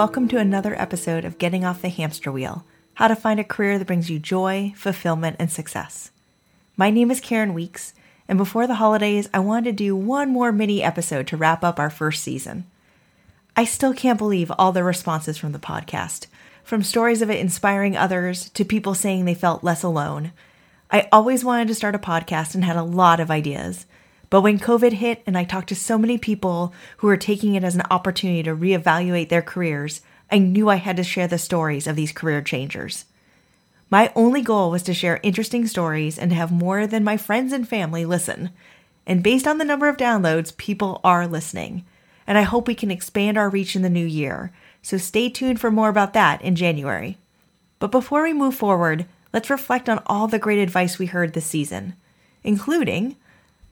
welcome to another episode of Getting Off the Hamster Wheel How to Find a Career That Brings You Joy, Fulfillment, and Success. My name is Karen Weeks, and before the holidays, I wanted to do one more mini episode to wrap up our first season. I still can't believe all the responses from the podcast, from stories of it inspiring others to people saying they felt less alone. I always wanted to start a podcast and had a lot of ideas. But when COVID hit and I talked to so many people who were taking it as an opportunity to reevaluate their careers, I knew I had to share the stories of these career changers. My only goal was to share interesting stories and to have more than my friends and family listen. And based on the number of downloads, people are listening. And I hope we can expand our reach in the new year. So stay tuned for more about that in January. But before we move forward, let's reflect on all the great advice we heard this season, including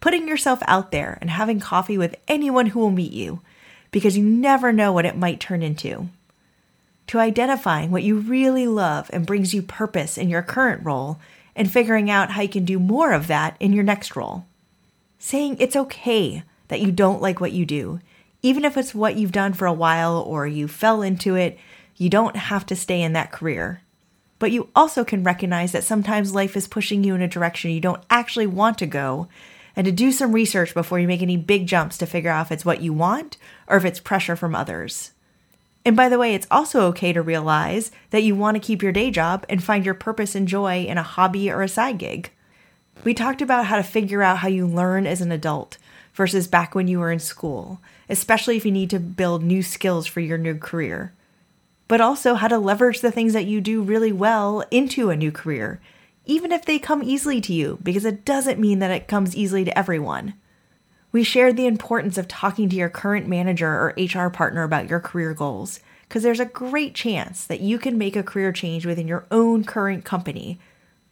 putting yourself out there and having coffee with anyone who will meet you, because you never know what it might turn into. To identifying what you really love and brings you purpose in your current role, and figuring out how you can do more of that in your next role. Saying it's okay that you don't like what you do, even if it's what you've done for a while or you fell into it, you don't have to stay in that career. But you also can recognize that sometimes life is pushing you in a direction you don't actually want to go and to do some research before you make any big jumps to figure out if it's what you want or if it's pressure from others. And by the way, it's also okay to realize that you want to keep your day job and find your purpose and joy in a hobby or a side gig. We talked about how to figure out how you learn as an adult versus back when you were in school, especially if you need to build new skills for your new career. But also how to leverage the things that you do really well into a new career even if they come easily to you, because it doesn't mean that it comes easily to everyone. We shared the importance of talking to your current manager or HR partner about your career goals, because there's a great chance that you can make a career change within your own current company,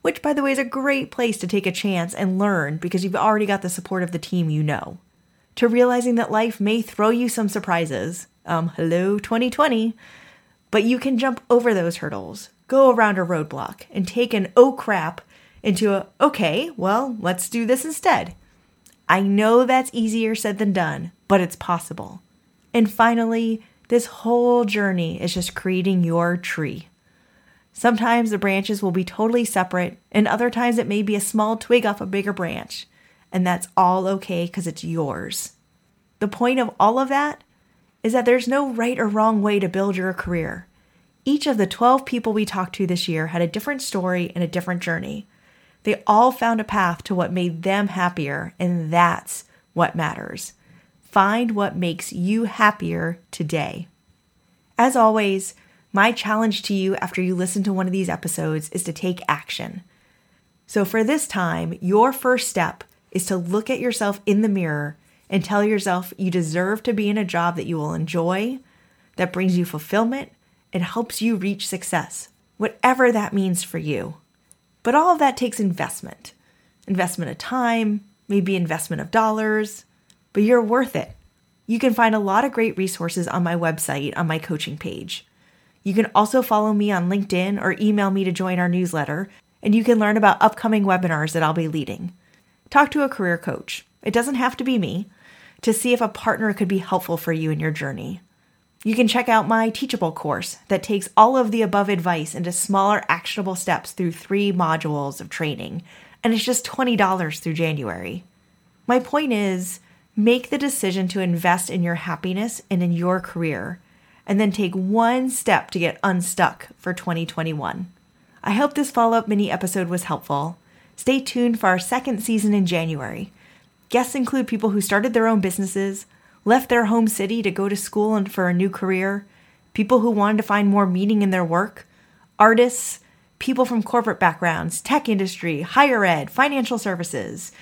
which, by the way, is a great place to take a chance and learn because you've already got the support of the team you know. To realizing that life may throw you some surprises. Um, hello, 2020. But you can jump over those hurdles go around a roadblock and take an oh crap into a okay, well, let's do this instead. I know that's easier said than done, but it's possible. And finally, this whole journey is just creating your tree. Sometimes the branches will be totally separate, and other times it may be a small twig off a bigger branch. And that's all okay because it's yours. The point of all of that is that there's no right or wrong way to build your career. Each of the 12 people we talked to this year had a different story and a different journey. They all found a path to what made them happier, and that's what matters. Find what makes you happier today. As always, my challenge to you after you listen to one of these episodes is to take action. So, for this time, your first step is to look at yourself in the mirror and tell yourself you deserve to be in a job that you will enjoy, that brings you fulfillment, it helps you reach success, whatever that means for you. But all of that takes investment investment of time, maybe investment of dollars, but you're worth it. You can find a lot of great resources on my website on my coaching page. You can also follow me on LinkedIn or email me to join our newsletter, and you can learn about upcoming webinars that I'll be leading. Talk to a career coach. It doesn't have to be me to see if a partner could be helpful for you in your journey. You can check out my Teachable course that takes all of the above advice into smaller, actionable steps through three modules of training, and it's just $20 through January. My point is make the decision to invest in your happiness and in your career, and then take one step to get unstuck for 2021. I hope this follow up mini episode was helpful. Stay tuned for our second season in January. Guests include people who started their own businesses left their home city to go to school and for a new career, people who wanted to find more meaning in their work, artists, people from corporate backgrounds, tech industry, higher ed, financial services.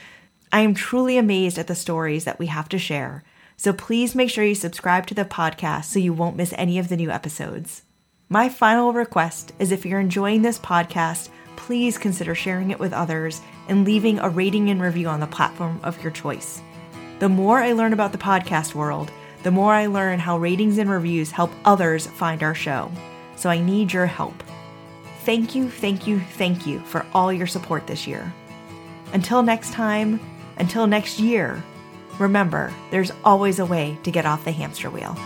I am truly amazed at the stories that we have to share. So please make sure you subscribe to the podcast so you won't miss any of the new episodes. My final request is if you're enjoying this podcast, please consider sharing it with others and leaving a rating and review on the platform of your choice. The more I learn about the podcast world, the more I learn how ratings and reviews help others find our show. So I need your help. Thank you, thank you, thank you for all your support this year. Until next time, until next year, remember there's always a way to get off the hamster wheel.